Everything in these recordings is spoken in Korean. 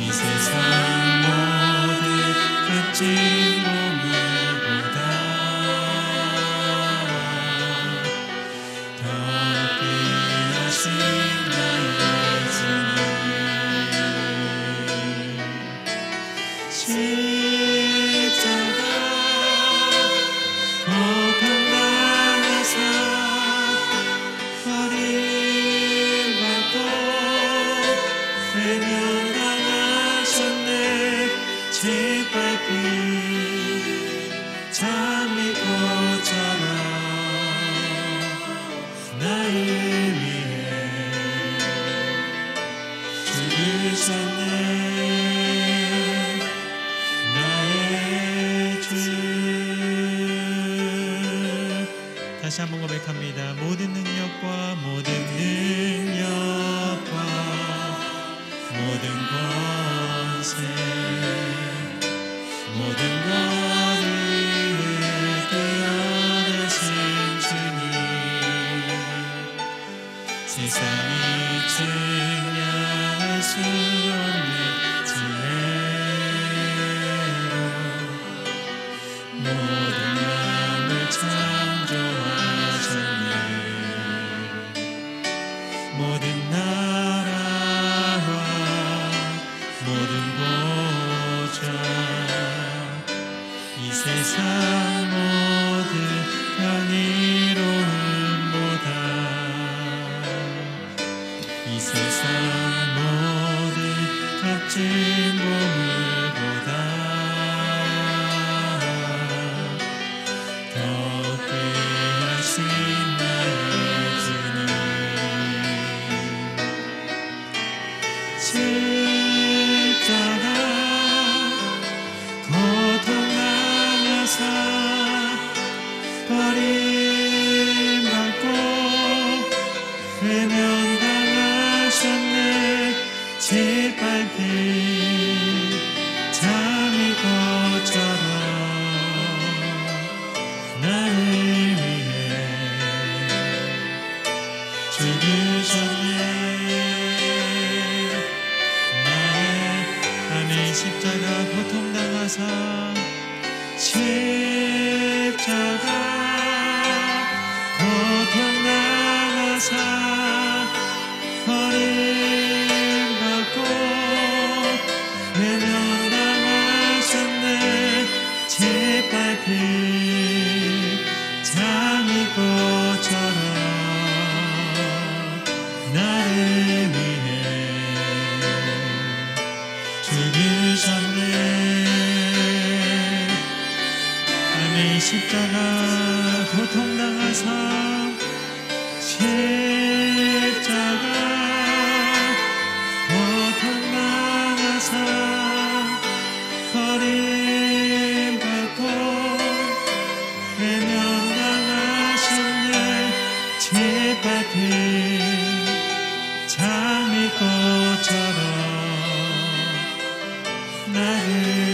이 세상 모든 끝이 세상이 주여주 같은 장미꽃처럼 나를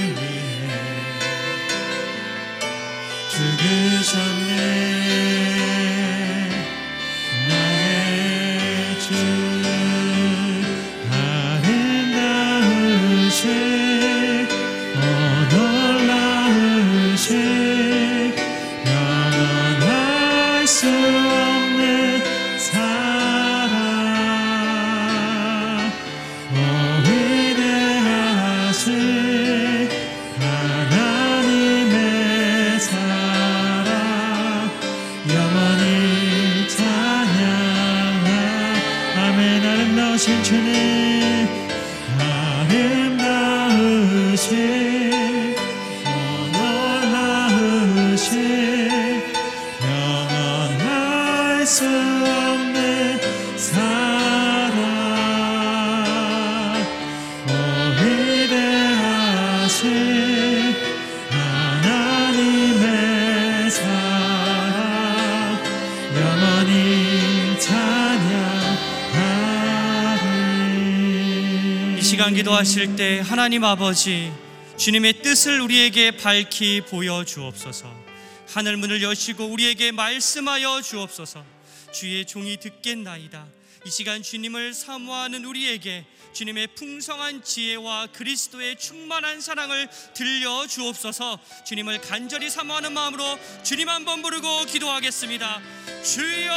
시간 기도하실 때 하나님 아버지 주님의 뜻을 우리에게 밝히 보여 주옵소서. 하늘 문을 여시고 우리에게 말씀하여 주옵소서. 주의 종이 듣겠나이다. 이 시간 주님을 사모하는 우리에게 주님의 풍성한 지혜와 그리스도의 충만한 사랑을 들려 주옵소서. 주님을 간절히 사모하는 마음으로 주님 한번 부르고 기도하겠습니다. 주여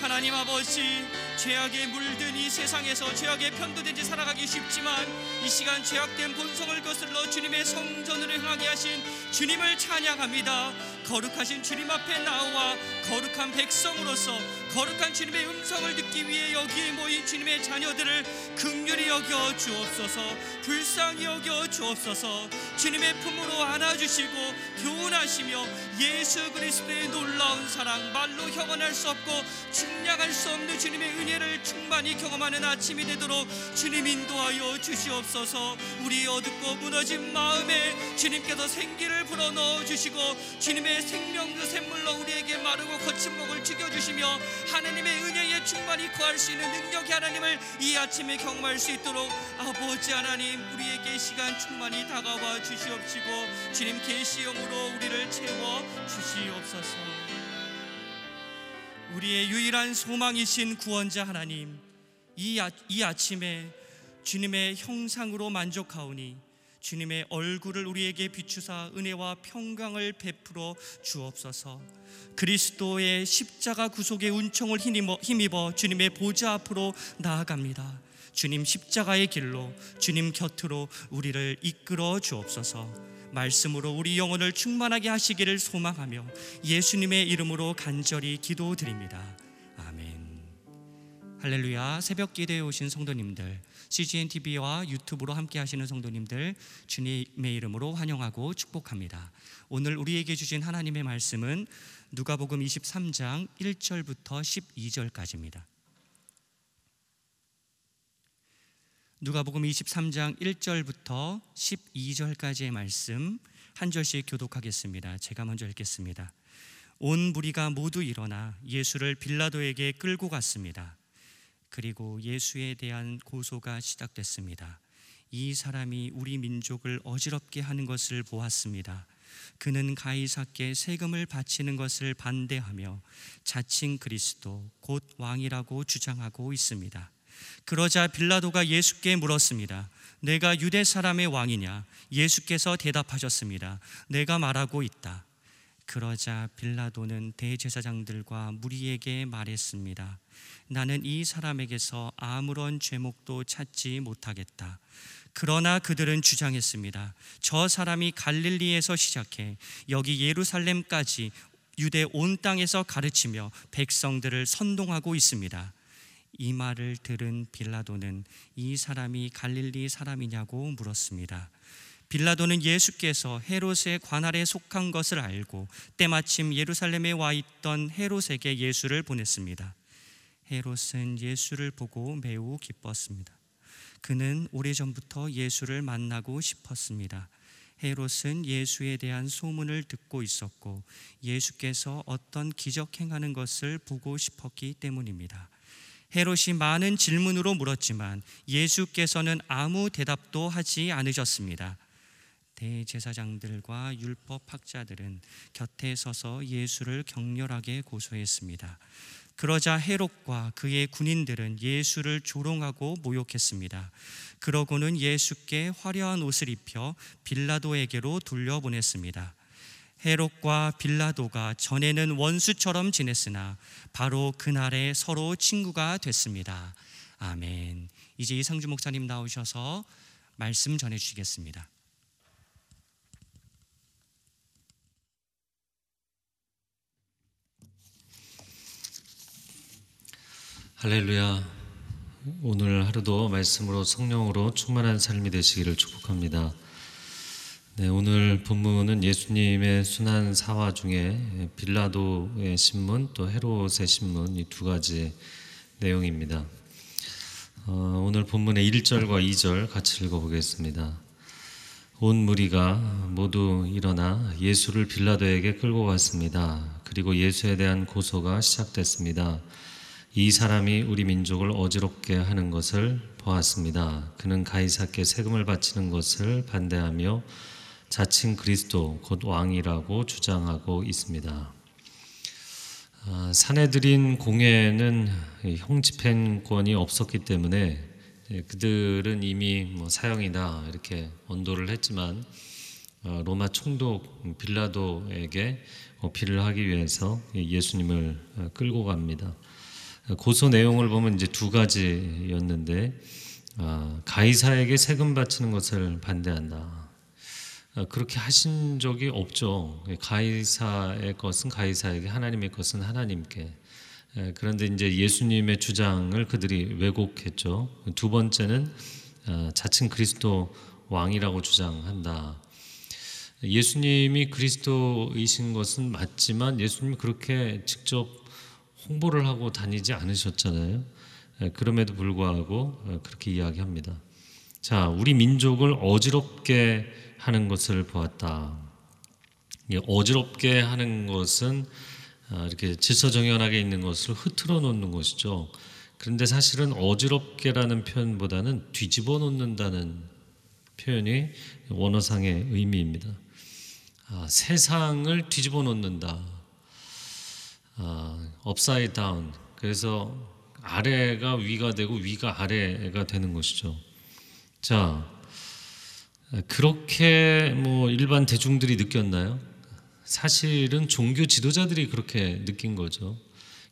하나님 아버지 죄악에 물든 이 세상에서 죄악에 편도되지 살아가기 쉽지만 이 시간 죄악된 본성을 거슬러 주님의 성전으로 향하게 하신 주님을 찬양합니다 거룩하신 주님 앞에 나와 거룩한 백성으로서 거룩한 주님의 음성을 듣기 위해 여기에 모인 주님의 자녀들을 극률히 여겨 주옵소서 불쌍히 여겨 주옵소서. 주님의 품으로 안아주시고 교훈하시며 예수 그리스도의 놀라운 사랑 말로 형언할 수 없고 측량할 수 없는 주님의 은혜를 충만히 경험하는 아침이 되도록 주님 인도하여 주시옵소서. 우리 어둡고 무너진 마음에 주님께서 생기를 불어넣어 주시고 주님의 생명그 샘물로 우리에게 마르고 거친 목을 죽여주시며 하나님의 은혜에 충만히 거할 수 있는 능력의 하나님을 이 아침에 경험할 수 있도록 아버지 하나님 우리에게 시간 충만히 다가와 주시옵시고 주님 계시형으로 우리를 채워 주시옵소서. 우리의 유일한 소망이신 구원자 하나님 이, 아, 이 아침에 주님의 형상으로 만족하오니 주님의 얼굴을 우리에게 비추사 은혜와 평강을 베풀어 주옵소서 그리스도의 십자가 구속의 운총을 힘입어, 주님의 보좌 앞으로 나아갑니다 주님 십자가의 길로 주님 곁으로 우리를 이끌어 주옵소서 말씀으로 우리 영혼을 충만하게 하시기를 소망하며 예수님의 이름으로 간절히 기도드립니다. 아멘. 할렐루야. 새벽 기도에 오신 성도님들, CGN TV와 유튜브로 함께 하시는 성도님들 주님의 이름으로 환영하고 축복합니다. 오늘 우리에게 주신 하나님의 말씀은 누가복음 23장 1절부터 12절까지입니다. 누가복음 23장 1절부터 12절까지의 말씀 한 절씩 교독하겠습니다. 제가 먼저 읽겠습니다. 온 무리가 모두 일어나 예수를 빌라도에게 끌고 갔습니다. 그리고 예수에 대한 고소가 시작됐습니다. 이 사람이 우리 민족을 어지럽게 하는 것을 보았습니다. 그는 가이사께 세금을 바치는 것을 반대하며 자칭 그리스도 곧 왕이라고 주장하고 있습니다. 그러자 빌라도가 예수께 물었습니다. 내가 유대 사람의 왕이냐? 예수께서 대답하셨습니다. 내가 말하고 있다. 그러자 빌라도는 대제사장들과 무리에게 말했습니다. 나는 이 사람에게서 아무런 죄목도 찾지 못하겠다. 그러나 그들은 주장했습니다. 저 사람이 갈릴리에서 시작해 여기 예루살렘까지 유대 온 땅에서 가르치며 백성들을 선동하고 있습니다. 이 말을 들은 빌라도는 이 사람이 갈릴리 사람이냐고 물었습니다. 빌라도는 예수께서 헤롯의 관할에 속한 것을 알고 때마침 예루살렘에 와 있던 헤롯에게 예수를 보냈습니다. 헤롯은 예수를 보고 매우 기뻤습니다. 그는 오래전부터 예수를 만나고 싶었습니다. 헤롯은 예수에 대한 소문을 듣고 있었고 예수께서 어떤 기적 행하는 것을 보고 싶었기 때문입니다. 헤롯이 많은 질문으로 물었지만 예수께서는 아무 대답도 하지 않으셨습니다. 대제사장들과 율법 학자들은 곁에 서서 예수를 격렬하게 고소했습니다. 그러자 헤롯과 그의 군인들은 예수를 조롱하고 모욕했습니다. 그러고는 예수께 화려한 옷을 입혀 빌라도에게로 돌려보냈습니다. 헤롯과 빌라도가 전에는 원수처럼 지냈으나 바로 그날에 서로 친구가 됐습니다. 아멘. 이제 이상주 목사님 나오셔서 말씀 전해 주시겠습니다. 할렐루야. 오늘 하루도 말씀으로 성령으로 충만한 삶이 되시기를 축복합니다. 네, 오늘 본문은 예수님의 순환 사화 중에 빌라도의 신문 또 헤롯의 신문 이 두 가지 내용입니다. 어, 오늘 본문의 1절과 2절 같이 읽어보겠습니다. 온 무리가 모두 일어나 예수를 빌라도에게 끌고 갔습니다. 그리고 예수에 대한 고소가 시작됐습니다. 이 사람이 우리 민족을 어지럽게 하는 것을 보았습니다. 그는 가이사께 세금을 바치는 것을 반대하며 자칭 그리스도 곧 왕이라고 주장하고 있습니다. 아, 사내들인 공회는 형집행권이 없었기 때문에 예, 그들은 이미 뭐 사형이다 이렇게 언도를 했지만 어, 로마 총독 빌라도에게 어필을 하기 위해서 예수님을 어, 끌고 갑니다. 고소 내용을 보면 이제 두 가지였는데 아, 가이사에게 세금 바치는 것을 반대한다. 아, 그렇게 하신 적이 없죠. 가이사의 것은 가이사에게, 하나님의 것은 하나님께. 그런데 이제 예수님의 주장을 그들이 왜곡했죠. 두 번째는 아, 자칭 그리스도 왕이라고 주장한다. 예수님이 그리스도이신 것은 맞지만 예수님이 그렇게 직접 홍보를 하고 다니지 않으셨잖아요. 예, 그럼에도 불구하고 어, 그렇게 이야기합니다. 자, 우리 민족을 어지럽게 하는 것을 보았다. 어지럽게 하는 것은 아, 이렇게 질서정연하게 있는 것을 흐트러 놓는 것이죠. 그런데 사실은 어지럽게라는 표현보다는 뒤집어 놓는다는 표현이 원어상의 의미입니다. 아, 세상을 뒤집어 놓는다. 어, upside down 그래서 아래가 위가 되고 위가 아래가 되는 것이죠. 자 그렇게 뭐 일반 대중들이 느꼈나요? 사실은 종교 지도자들이 그렇게 느낀 거죠.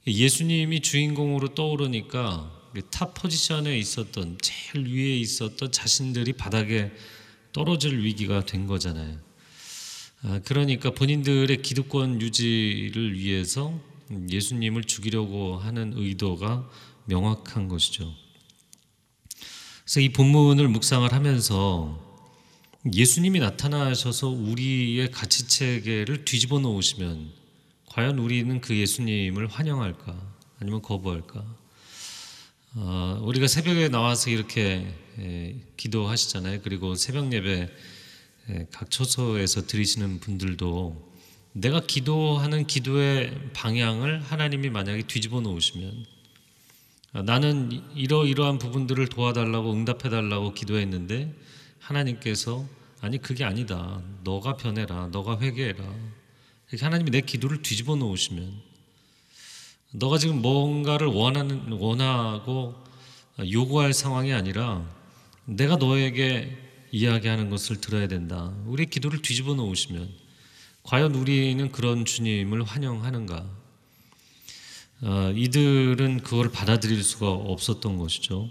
예수님이 주인공으로 떠오르니까 top position에 있었던 제일 위에 있었던 자신들이 바닥에 떨어질 위기가 된 거잖아요. 아, 그러니까 본인들의 기득권 유지를 위해서 예수님을 죽이려고 하는 의도가 명확한 것이죠. 그래서 이 본문을 묵상을 하면서 예수님이 나타나셔서 우리의 가치 체계를 뒤집어 놓으시면 과연 우리는 그 예수님을 환영할까 아니면 거부할까? 어, 우리가 새벽에 나와서 이렇게 에, 기도하시잖아요. 그리고 새벽 예배 에, 각 처소에서 드리시는 분들도 내가 기도하는 기도의 방향을 하나님이 만약에 뒤집어 놓으시면 아, 나는 이러이러한 부분들을 도와달라고 응답해달라고 기도했는데 하나님께서 아니 그게 아니다. 너가 변해라. 너가 회개해라. 이렇게 하나님이 내 기도를 뒤집어 놓으시면 너가 지금 뭔가를 원하는 원하고 요구할 상황이 아니라 내가 너에게 이야기하는 것을 들어야 된다. 우리 기도를 뒤집어 놓으시면 과연 우리는 그런 주님을 환영하는가? 어, 이들은 그걸 받아들일 수가 없었던 것이죠.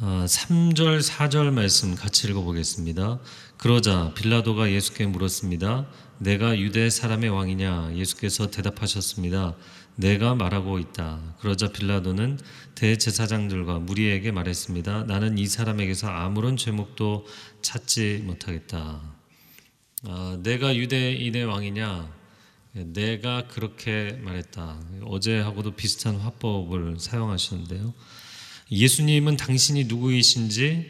어, 3절, 4절 말씀 같이 읽어보겠습니다. 그러자 빌라도가 예수께 물었습니다. 내가 유대 사람의 왕이냐? 예수께서 대답하셨습니다. 내가 말하고 있다. 그러자 빌라도는 대제사장들과 무리에게 말했습니다. 나는 이 사람에게서 아무런 죄목도 찾지 못하겠다. 어, 내가 유대인의 왕이냐? 내가 그렇게 말했다. 어제하고도 비슷한 화법을 사용하시는데요. 예수님은 당신이 누구이신지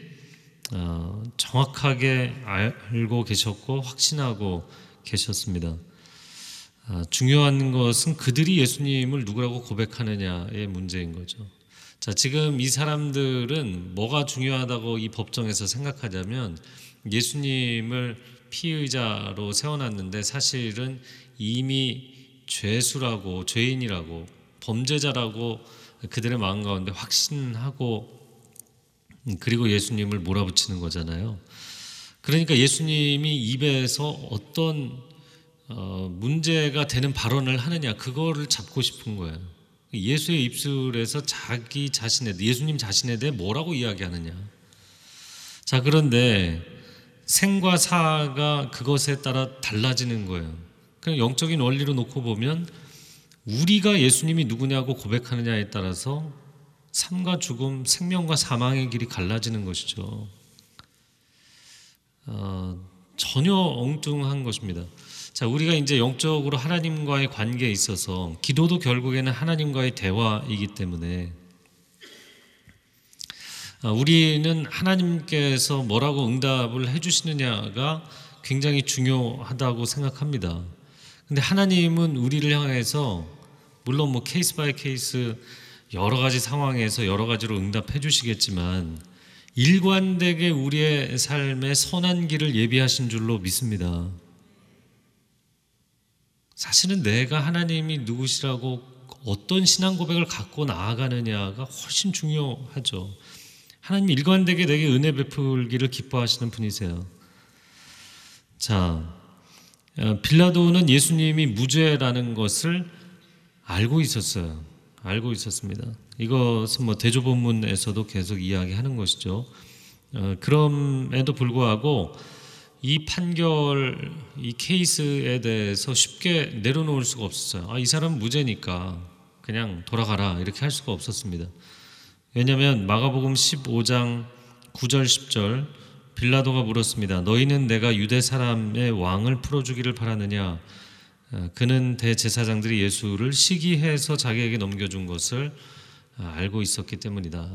어, 정확하게 알고 계셨고 확신하고 계셨습니다. 어, 중요한 것은 그들이 예수님을 누구라고 고백하느냐의 문제인 거죠. 자, 지금 이 사람들은 뭐가 중요하다고 이 법정에서 생각하자면 예수님을 피의자로 세워놨는데 사실은 이미 죄수라고 죄인이라고 범죄자라고 그들의 마음 가운데 확신하고 그리고 예수님을 몰아붙이는 거잖아요. 그러니까 예수님이 입에서 어떤 어, 문제가 되는 발언을 하느냐 그거를 잡고 싶은 거예요. 예수의 입술에서 자기 자신에 예수님 자신에 대해 뭐라고 이야기하느냐. 자 그런데 생과 사가 그것에 따라 달라지는 거예요. 그냥 영적인 원리로 놓고 보면 우리가 예수님이 누구냐고 고백하느냐에 따라서 삶과 죽음, 생명과 사망의 길이 갈라지는 것이죠. 어, 전혀 엉뚱한 것입니다. 자, 우리가 이제 영적으로 하나님과의 관계에 있어서 기도도 결국에는 하나님과의 대화이기 때문에 아, 우리는 하나님께서 뭐라고 응답을 해주시느냐가 굉장히 중요하다고 생각합니다. 근데 하나님은 우리를 향해서 물론 뭐 case by case 여러 가지 상황에서 여러 가지로 응답해 주시겠지만 일관되게 우리의 삶의 선한 길을 예비하신 줄로 믿습니다. 사실은 내가 하나님이 누구시라고 어떤 신앙 고백을 갖고 나아가느냐가 훨씬 중요하죠. 하나님 일관되게 내게 은혜 베풀기를 기뻐하시는 분이세요. 자, 어, 빌라도는 예수님이 무죄라는 것을 알고 있었어요. 알고 있었습니다. 이것은 뭐 대조본문에서도 계속 이야기하는 것이죠. 어, 그럼에도 불구하고 이 판결, 이 케이스에 대해서 쉽게 내려놓을 수가 없었어요. 아, 이 사람 무죄니까 그냥 돌아가라 이렇게 할 수가 없었습니다. 왜냐하면 마가복음 15장 9절 10절 빌라도가 물었습니다. 너희는 내가 유대 사람의 왕을 풀어주기를 바라느냐? 어, 그는 대제사장들이 예수를 시기해서 자기에게 넘겨준 것을 어, 알고 있었기 때문이다.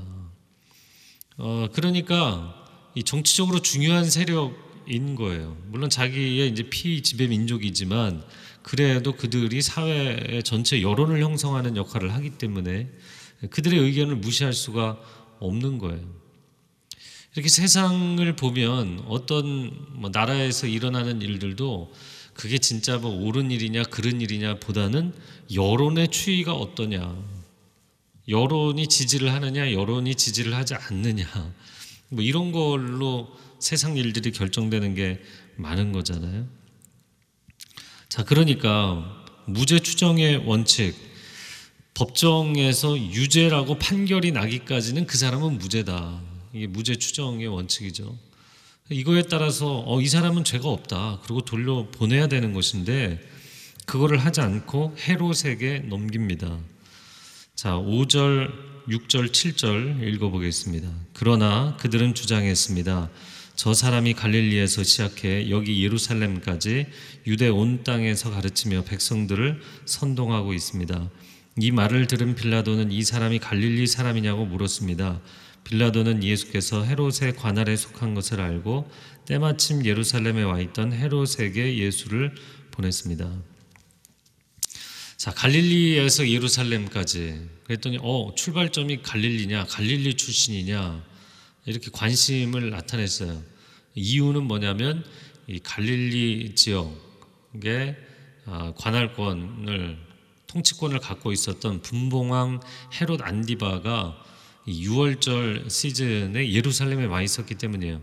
어, 그러니까 이 정치적으로 중요한 세력인 거예요. 물론 자기의 이제 피 지배 민족이지만 그래도 그들이 사회 전체 여론을 형성하는 역할을 하기 때문에 그들의 의견을 무시할 수가 없는 거예요. 이렇게 세상을 보면 어떤 뭐 나라에서 일어나는 일들도 그게 진짜 뭐 옳은 일이냐 그른 일이냐 보다는 여론의 추이가 어떠냐 여론이 지지를 하느냐 여론이 지지를 하지 않느냐 뭐 이런 걸로 세상 일들이 결정되는 게 많은 거잖아요. 자 그러니까 무죄 추정의 원칙 법정에서 유죄라고 판결이 나기까지는 그 사람은 무죄다. 이게 무죄 추정의 원칙이죠. 이거에 따라서 어, 이 사람은 죄가 없다. 그리고 돌려 보내야 되는 것인데 그거를 하지 않고 헤롯에게 넘깁니다. 자, 5절, 6절, 7절 읽어보겠습니다. 그러나 그들은 주장했습니다. 저 사람이 갈릴리에서 시작해 여기 예루살렘까지 유대 온 땅에서 가르치며 백성들을 선동하고 있습니다. 이 말을 들은 빌라도는 이 사람이 갈릴리 사람이냐고 물었습니다. 빌라도는 예수께서 헤롯의 관할에 속한 것을 알고 때마침 예루살렘에 와 있던 헤롯에게 예수를 보냈습니다. 자, 갈릴리에서 예루살렘까지 그랬더니 어, 출발점이 갈릴리냐? 갈릴리 출신이냐? 이렇게 관심을 나타냈어요. 이유는 뭐냐면 이 갈릴리 지역의 아, 관할권을 통치권을 갖고 있었던 분봉왕 헤롯 안디바가 6월절 시즌에 예루살렘에 와 있었기 때문이에요.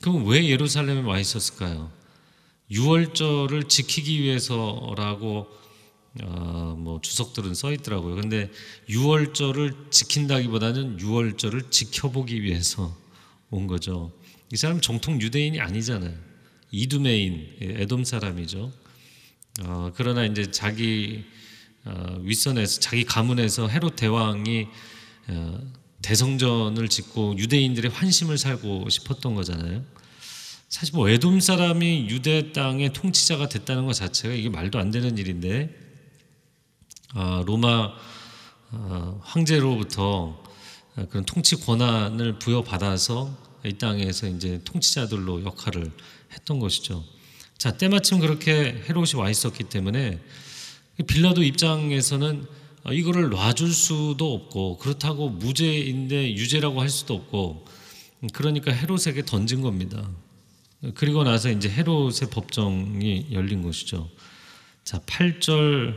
그럼 왜 예루살렘에 와 있었을까요? 6월절을 지키기 위해서라고 어, 뭐 주석들은 써 있더라고요. 근데 6월절을 지킨다기보다는 6월절을 지켜보기 위해서 온 거죠. 이 사람 정통 유대인이 아니잖아요. 이두메인 에돔 사람이죠. 어, 그러나 이제 자기 어, 윗선에서 자기 가문에서 헤롯 대왕이 어, 대성전을 짓고 유대인들의 환심을 살고 싶었던 거잖아요. 사실 뭐 에돔 사람이 유대 땅의 통치자가 됐다는 것 자체가 이게 말도 안 되는 일인데 아, 로마 아, 황제로부터 그런 통치 권한을 부여받아서 이 땅에서 이제 통치자들로 역할을 했던 것이죠. 자 때마침 그렇게 헤롯이 와 있었기 때문에 빌라도 입장에서는 이거를 놔줄 수도 없고 그렇다고 무죄인데 유죄라고 할 수도 없고 그러니까 헤롯에게 던진 겁니다. 그리고 나서 이제 헤롯의 법정이 열린 것이죠. 자, 8절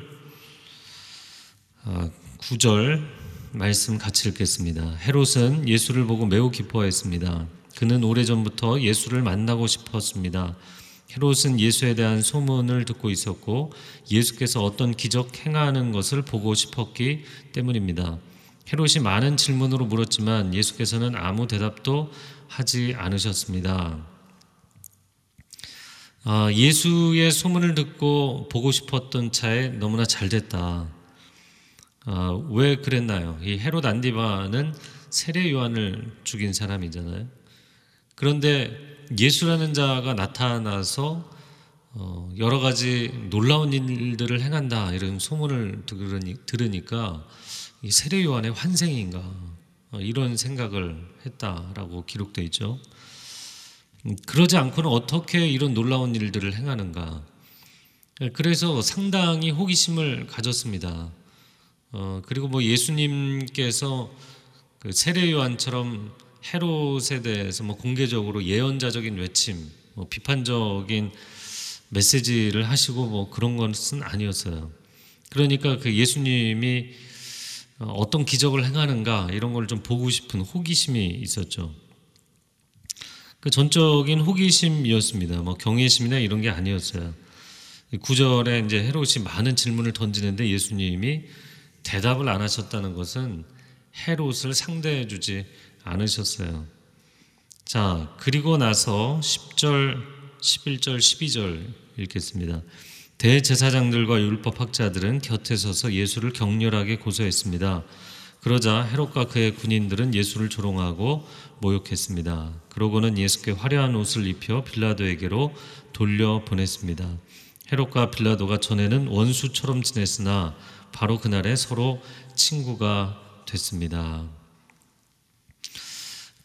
9절 아, 말씀 같이 읽겠습니다. 헤롯은 예수를 보고 매우 기뻐했습니다. 그는 오래전부터 예수를 만나고 싶었습니다. 헤롯은 예수에 대한 소문을 듣고 있었고 예수께서 어떤 기적 행하는 것을 보고 싶었기 때문입니다. 헤롯이 많은 질문으로 물었지만 예수께서는 아무 대답도 하지 않으셨습니다. 아, 예수의 소문을 듣고 보고 싶었던 차에 너무나 잘 됐다. 아, 왜 그랬나요? 이 헤롯 안디바는 세례 요한을 죽인 사람이잖아요. 그런데 예수라는 자가 나타나서 어, 여러 가지 놀라운 일들을 행한다 이런 소문을 들으니, 들으니까 이 세례 요한의 환생인가 어, 이런 생각을 했다라고 기록되어 있죠. 음, 그러지 않고는 어떻게 이런 놀라운 일들을 행하는가? 그래서 상당히 호기심을 가졌습니다. 어, 그리고 뭐 예수님께서 그 세례 요한처럼 헤롯에 대해서 뭐 공개적으로 예언자적인 외침, 뭐 비판적인 메시지를 하시고 뭐 그런 것은 아니었어요. 그러니까 그 예수님이 어떤 기적을 행하는가 이런 걸 좀 보고 싶은 호기심이 있었죠. 그 전적인 호기심이었습니다. 뭐 경외심이나 이런 게 아니었어요. 구절에 이제 헤롯이 많은 질문을 던지는데 예수님이 대답을 안 하셨다는 것은 헤롯을 상대해 주지 않으셨어요. 자, 그리고 나서 10절, 11절, 12절 읽겠습니다. 대제사장들과 율법학자들은 곁에 서서 예수를 격렬하게 고소했습니다. 그러자 헤롯과 그의 군인들은 예수를 조롱하고 모욕했습니다. 그러고는 예수께 화려한 옷을 입혀 빌라도에게로 돌려 보냈습니다. 헤롯과 빌라도가 전에는 원수처럼 지냈으나 바로 그날에 서로 친구가 됐습니다.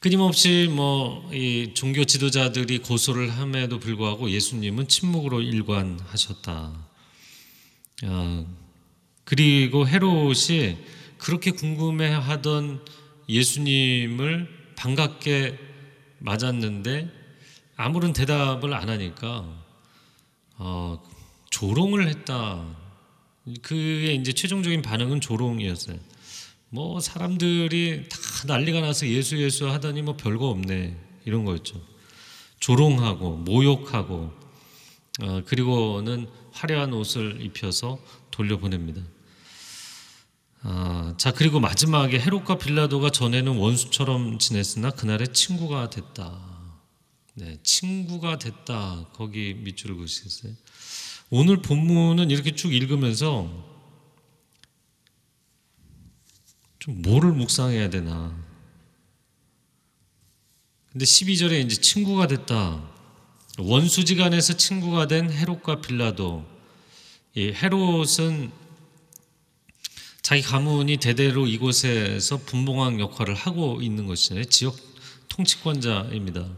끊임없이 뭐 이 종교 지도자들이 고소를 함에도 불구하고 예수님은 침묵으로 일관하셨다. 어, 그리고 헤롯이 그렇게 궁금해하던 예수님을 반갑게 맞았는데 아무런 대답을 안 하니까 어, 조롱을 했다. 그의 이제 최종적인 반응은 조롱이었어요. 뭐 사람들이 다 난리가 나서 예수 예수 하더니 뭐 별거 없네 이런 거였죠. 조롱하고 모욕하고 어, 그리고는 화려한 옷을 입혀서 돌려보냅니다. 아, 자 그리고 마지막에 헤롯과 빌라도가 전에는 원수처럼 지냈으나 그날에 친구가 됐다. 네, 친구가 됐다. 거기 밑줄을 그으시겠어요? 오늘 본문은 이렇게 쭉 읽으면서 좀 뭐를 묵상해야 되나. 근데 12절에 이제 친구가 됐다. 원수지간에서 친구가 된 헤롯과 빌라도. 이 헤롯은 자기 가문이 대대로 이곳에서 분봉왕 역할을 하고 있는 것이잖아요. 지역 통치권자입니다.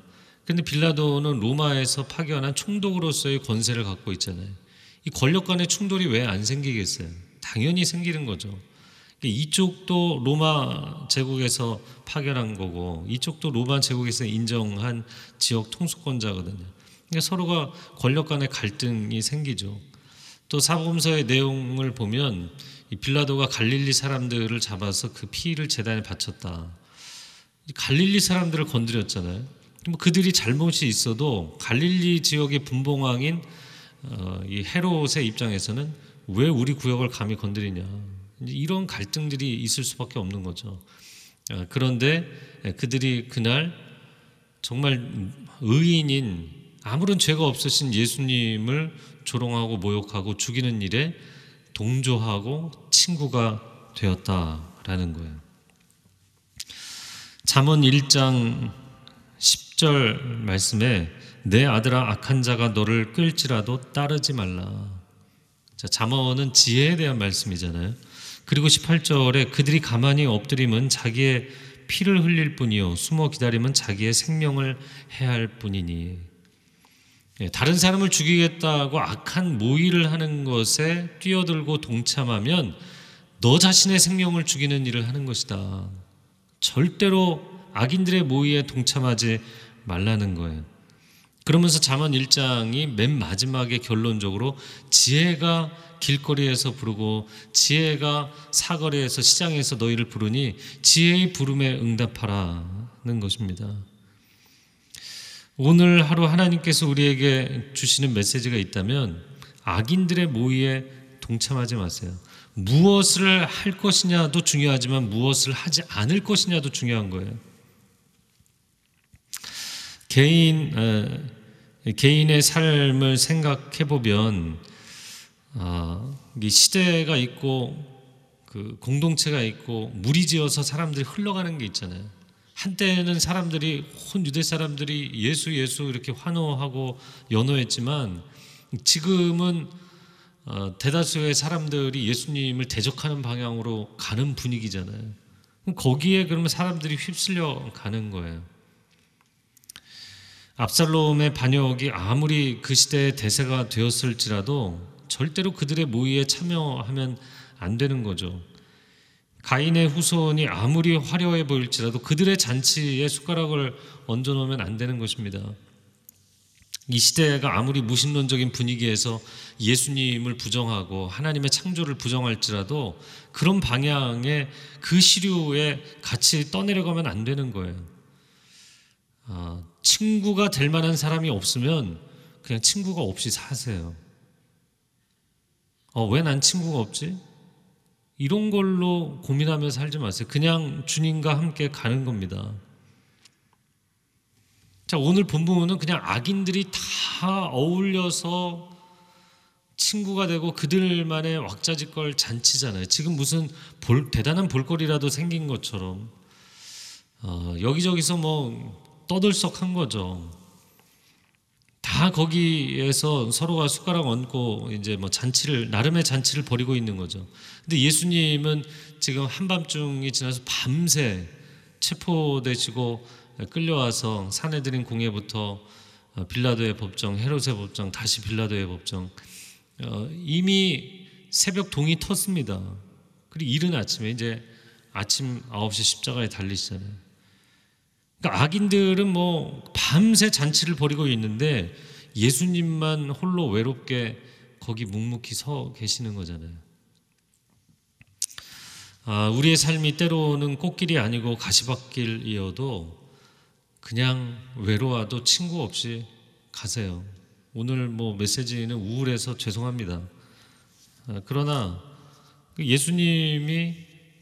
근데 빌라도는 로마에서 파견한 총독으로서의 권세를 갖고 있잖아요. 이 권력 간의 충돌이 왜 안 생기겠어요? 당연히 생기는 거죠. 이쪽도 로마 제국에서 파견한 거고 이쪽도 로마 제국에서 인정한 지역 통수권자거든요. 그러니까 서로가 권력 간의 갈등이 생기죠. 또 사복음서의 내용을 보면 빌라도가 갈릴리 사람들을 잡아서 그 피를 재단에 바쳤다. 갈릴리 사람들을 건드렸잖아요. 뭐 그들이 잘못이 있어도 갈릴리 지역의 분봉왕인 어, 이 헤롯의 입장에서는 왜 우리 구역을 감히 건드리냐. 이런 갈등들이 있을 수밖에 없는 거죠. 아, 그런데 그들이 그날 정말 의인인 아무런 죄가 없으신 예수님을 조롱하고 모욕하고 죽이는 일에 동조하고 친구가 되었다라는 거예요. 잠언 1장 10절 말씀에 내 아들아 악한 자가 너를 끌지라도 따르지 말라. 자, 잠언은 지혜에 대한 말씀이잖아요. 그리고 18절에 그들이 가만히 엎드림은 자기의 피를 흘릴 뿐이요 숨어 기다림은 자기의 생명을 해할 뿐이니 예, 다른 사람을 죽이겠다고 악한 모의를 하는 것에 뛰어들고 동참하면 너 자신의 생명을 죽이는 일을 하는 것이다. 절대로 악인들의 모의에 동참하지 말라는 거예요. 그러면서 잠언 1장이 맨 마지막에 결론적으로 지혜가 길거리에서 부르고 지혜가 사거리에서 시장에서 너희를 부르니 지혜의 부름에 응답하라는 것입니다. 오늘 하루 하나님께서 우리에게 주시는 메시지가 있다면 악인들의 모의에 동참하지 마세요. 무엇을 할 것이냐도 중요하지만 무엇을 하지 않을 것이냐도 중요한 거예요. 개인 개인의 삶을 생각해 보면 아, 이 시대가 있고 그 공동체가 있고 무리지어서 사람들이 흘러가는 게 있잖아요. 한때는 사람들이 온 유대 사람들이 예수 예수 이렇게 환호하고 연호했지만 지금은 어, 대다수의 사람들이 예수님을 대적하는 방향으로 가는 분위기잖아요. 거기에 그러면 사람들이 휩쓸려 가는 거예요. 압살롬의 반역이 아무리 그 시대의 대세가 되었을지라도 절대로 그들의 모의에 참여하면 안 되는 거죠. 가인의 후손이 아무리 화려해 보일지라도 그들의 잔치에 숟가락을 얹어 놓으면 안 되는 것입니다. 이 시대가 아무리 무신론적인 분위기에서 예수님을 부정하고 하나님의 창조를 부정할지라도 그런 방향의 그 시류에 같이 떠내려가면 안 되는 거예요. 아, 친구가 될 만한 사람이 없으면 그냥 친구가 없이 사세요. 어, 왜 난 친구가 없지? 이런 걸로 고민하며 살지 마세요. 그냥 주님과 함께 가는 겁니다. 자, 오늘 본문은 그냥 악인들이 다 어울려서 친구가 되고 그들만의 왁자지껄 잔치잖아요. 지금 무슨 볼, 대단한 볼거리라도 생긴 것처럼 어, 여기저기서 뭐 떠들썩한 거죠. 다 거기에서 서로가 숟가락 얹고 이제 뭐 잔치를 나름의 잔치를 벌이고 있는 거죠. 근데 예수님은 지금 한밤중이 지나서 밤새 체포되시고 끌려와서 사내들인 공회부터 어, 빌라도의 법정, 헤롯의 법정, 다시 빌라도의 법정 어, 이미 새벽 동이 텄습니다. 그리고 이른 아침에 이제 아침 9시 십자가에 달리시잖아요. 그러니까 악인들은 뭐 밤새 잔치를 벌이고 있는데 예수님만 홀로 외롭게 거기 묵묵히 서 계시는 거잖아요. 아, 우리의 삶이 때로는 꽃길이 아니고 가시밭길이어도 그냥 외로워도 친구 없이 가세요. 오늘 뭐 메시지는 우울해서 죄송합니다. 아, 그러나 예수님이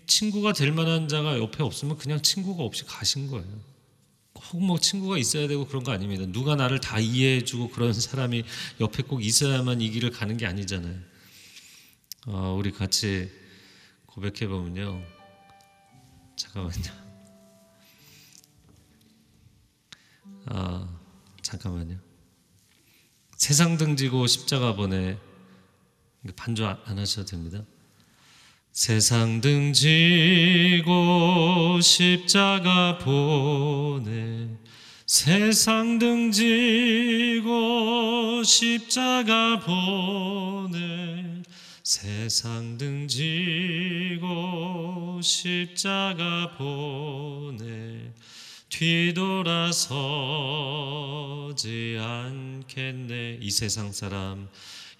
친구가 될 만한 자가 옆에 없으면 그냥 친구가 없이 가신 거예요. 꼭 뭐 친구가 있어야 되고 그런 거 아닙니다. 누가 나를 다 이해해주고 그런 사람이 옆에 꼭 있어야만 이 길을 가는 게 아니잖아요. 어, 우리 같이 고백해 보면요. 잠깐만요. 아, 잠깐만요. 세상 등지고 십자가 보내 반주 안 하셔도 됩니다. 세상 등지고 십자가 보내. 세상 등지고 십자가 보내. 세상 등지고 십자가 보내. 뒤돌아서지 않겠네. 이 세상 사람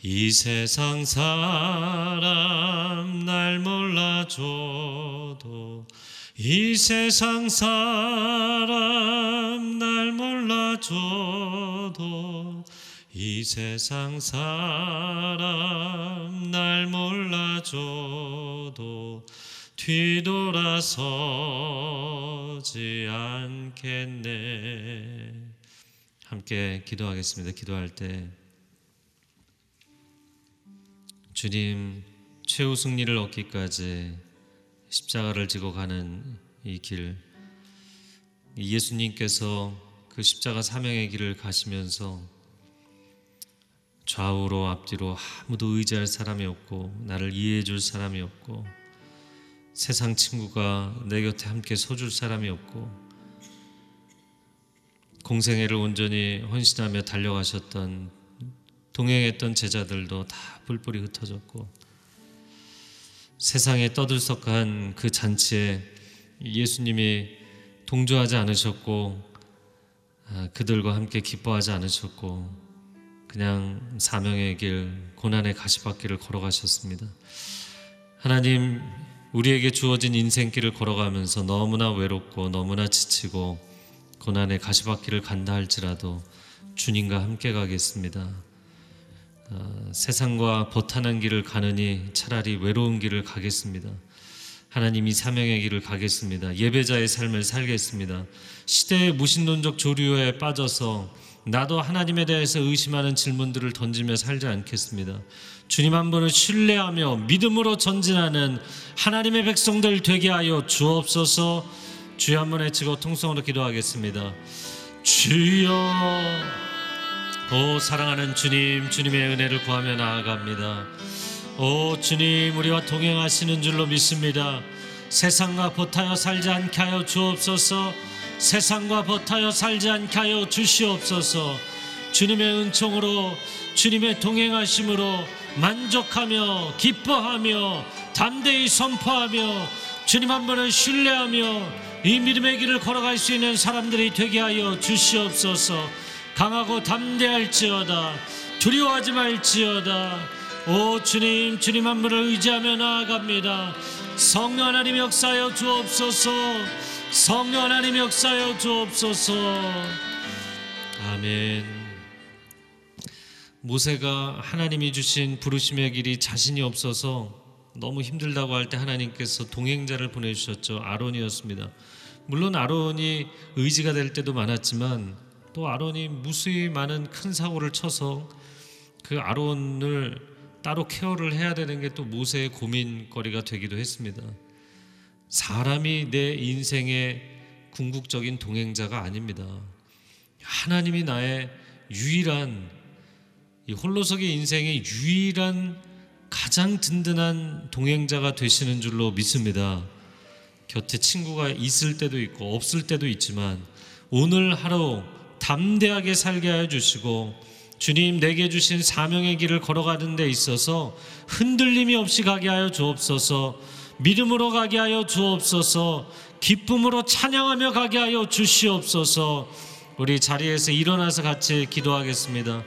이 세상 사람 날 몰라줘도 이 세상 사람 날 몰라줘도 이 세상 사람 날 몰라줘도 뒤돌아서지 않겠네. 함께 기도하겠습니다. 기도할 때 주님 최후 승리를 얻기까지 십자가를 지고 가는 이 길, 예수님께서 그 십자가 사명의 길을 가시면서 좌우로 앞뒤로 아무도 의지할 사람이 없고 나를 이해해 줄 사람이 없고 세상 친구가 내 곁에 함께 서줄 사람이 없고 공생애를 온전히 헌신하며 달려가셨던 동행했던 제자들도 다 뿔뿔이 흩어졌고 세상에 떠들썩한 그 잔치에 예수님이 동조하지 않으셨고 아, 그들과 함께 기뻐하지 않으셨고 그냥 사명의 길 고난의 가시밭길을 걸어가셨습니다. 하나님 우리에게 주어진 인생길을 걸어가면서 너무나 외롭고 너무나 지치고 고난의 가시밭길을 간다 할지라도 주님과 함께 가겠습니다. 어, 세상과 버탄한 길을 가느니 차라리 외로운 길을 가겠습니다. 하나님이 사명의 길을 가겠습니다. 예배자의 삶을 살겠습니다. 시대의 무신론적 조류에 빠져서 나도 하나님에 대해서 의심하는 질문들을 던지며 살지 않겠습니다. 주님 한 분을 신뢰하며 믿음으로 전진하는 하나님의 백성들 되게 하여 주옵소서. 주여 한번 외치고 통성으로 기도하겠습니다. 주여, 오 사랑하는 주님, 주님의 은혜를 구하며 나아갑니다. 오 주님, 우리와 동행하시는 줄로 믿습니다. 세상과 버타여 살지 않게 하여 주옵소서. 세상과 버타여 살지 않게 하여 주시옵소서. 주님의 은총으로 주님의 동행하심으로 만족하며 기뻐하며 담대히 선포하며 주님 한 분을 신뢰하며 이 믿음의 길을 걸어갈 수 있는 사람들이 되게 하여 주시옵소서. 강하고 담대할지어다 두려워하지 말지어다 오 주님 주님 한 분을 의지하며 나아갑니다. 성령 하나님 역사여 주옵소서. 성령 하나님 역사여 주옵소서. 아멘. 모세가 하나님이 주신 부르심의 길이 자신이 없어서 너무 힘들다고 할 때 하나님께서 동행자를 보내주셨죠. 아론이었습니다. 물론 아론이 의지가 될 때도 많았지만 또 아론이 무수히 많은 큰 사고를 쳐서 그 아론을 따로 케어를 해야 되는 게 또 모세의 고민거리가 되기도 했습니다. 사람이 내 인생의 궁극적인 동행자가 아닙니다. 하나님이 나의 유일한 이 홀로서기 인생의 유일한 가장 든든한 동행자가 되시는 줄로 믿습니다. 곁에 친구가 있을 때도 있고 없을 때도 있지만 오늘 하루 담대하게 살게 하여 주시고 주님 내게 주신 사명의 길을 걸어가는 데 있어서 흔들림이 없이 가게 하여 주옵소서 믿음으로 가게 하여 주옵소서 기쁨으로 찬양하며 가게 하여 주시옵소서. 우리 자리에서 일어나서 같이 기도하겠습니다.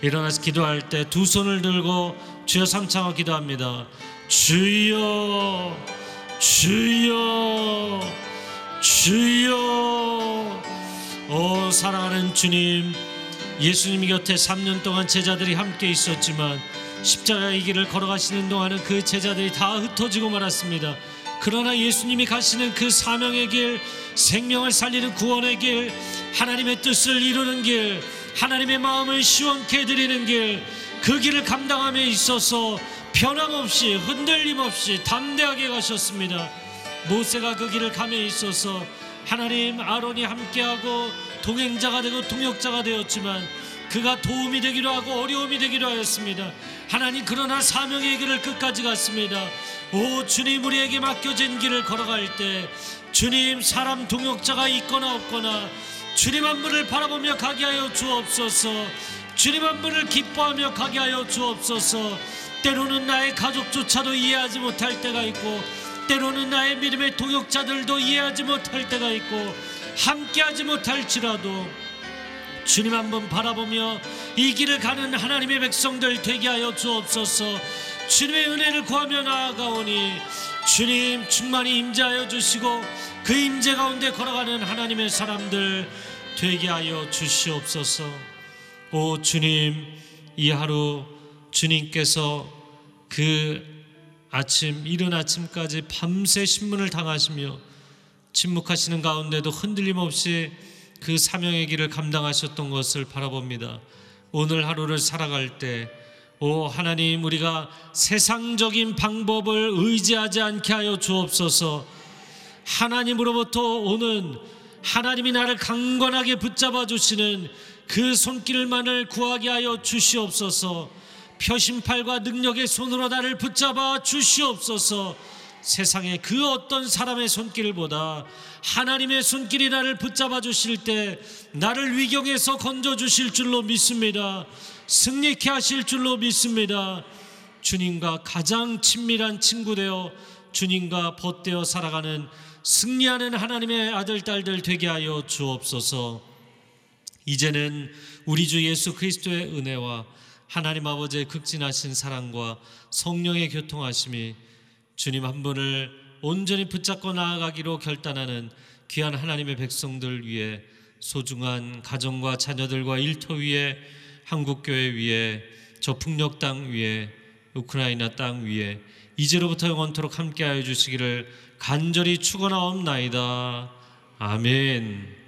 일어나서 기도할 때 두 손을 들고 주여 삼창하고 기도합니다. 주여 주여 주여 오 사랑하는 주님 예수님 곁에 3년 동안 제자들이 함께 있었지만 십자가의 길을 걸어가시는 동안은 그 제자들이 다 흩어지고 말았습니다. 그러나 예수님이 가시는 그 사명의 길 생명을 살리는 구원의 길 하나님의 뜻을 이루는 길 하나님의 마음을 시원케 해드리는 길 그 길을 감당함에 있어서 변함없이 흔들림 없이 담대하게 가셨습니다. 모세가 그 길을 감에 있어서 하나님 아론이 함께하고 동행자가 되고 동역자가 되었지만 그가 도움이 되기도 하고 어려움이 되기도 하였습니다. 하나님 그러나 사명의 길을 끝까지 갔습니다. 오 주님 우리에게 맡겨진 길을 걸어갈 때 주님 사람 동역자가 있거나 없거나 주님 한 분을 바라보며 가게 하여 주옵소서. 주님 한 분을 기뻐하며 가게 하여 주옵소서. 때로는 나의 가족조차도 이해하지 못할 때가 있고 때로는 나의 믿음의 동역자들도 이해하지 못할 때가 있고 함께하지 못할지라도 주님 한번 바라보며 이 길을 가는 하나님의 백성들 되게 하여 주옵소서. 주님의 은혜를 구하며 나아가오니 주님 충만히 임재하여 주시고 그 임재 가운데 걸어가는 하나님의 사람들 되게 하여 주시옵소서. 오 주님 이 하루 주님께서 그 아침 이른 아침까지 밤새 신문을 당하시며 침묵하시는 가운데도 흔들림 없이 그 사명의 길을 감당하셨던 것을 바라봅니다. 오늘 하루를 살아갈 때, 오 하나님, 우리가 세상적인 방법을 의지하지 않게 하여 주옵소서. 하나님으로부터 오는 하나님이 나를 강건하게 붙잡아 주시는 그 손길만을 구하게 하여 주시옵소서. 표심팔과 능력의 손으로 나를 붙잡아 주시옵소서. 세상의 그 어떤 사람의 손길보다 하나님의 손길이 나를 붙잡아 주실 때 나를 위경에서 건져 주실 줄로 믿습니다. 승리케 하실 줄로 믿습니다. 주님과 가장 친밀한 친구 되어 주님과 벗되어 살아가는 승리하는 하나님의 아들 딸들 되게 하여 주옵소서. 이제는 우리 주 예수 그리스도의 은혜와 하나님 아버지의 극진하신 사랑과 성령의 교통하심이 주님 한 분을 온전히 붙잡고 나아가기로 결단하는 귀한 하나님의 백성들 위해 소중한 가정과 자녀들과 일터 위에 한국교회 위에 저 풍력 땅 위에 우크라이나 땅 위에 이제로부터 영원토록 함께하여 주시기를 간절히 축원하옵나이다. 아멘.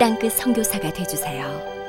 땅끝 선교사가 되주세요.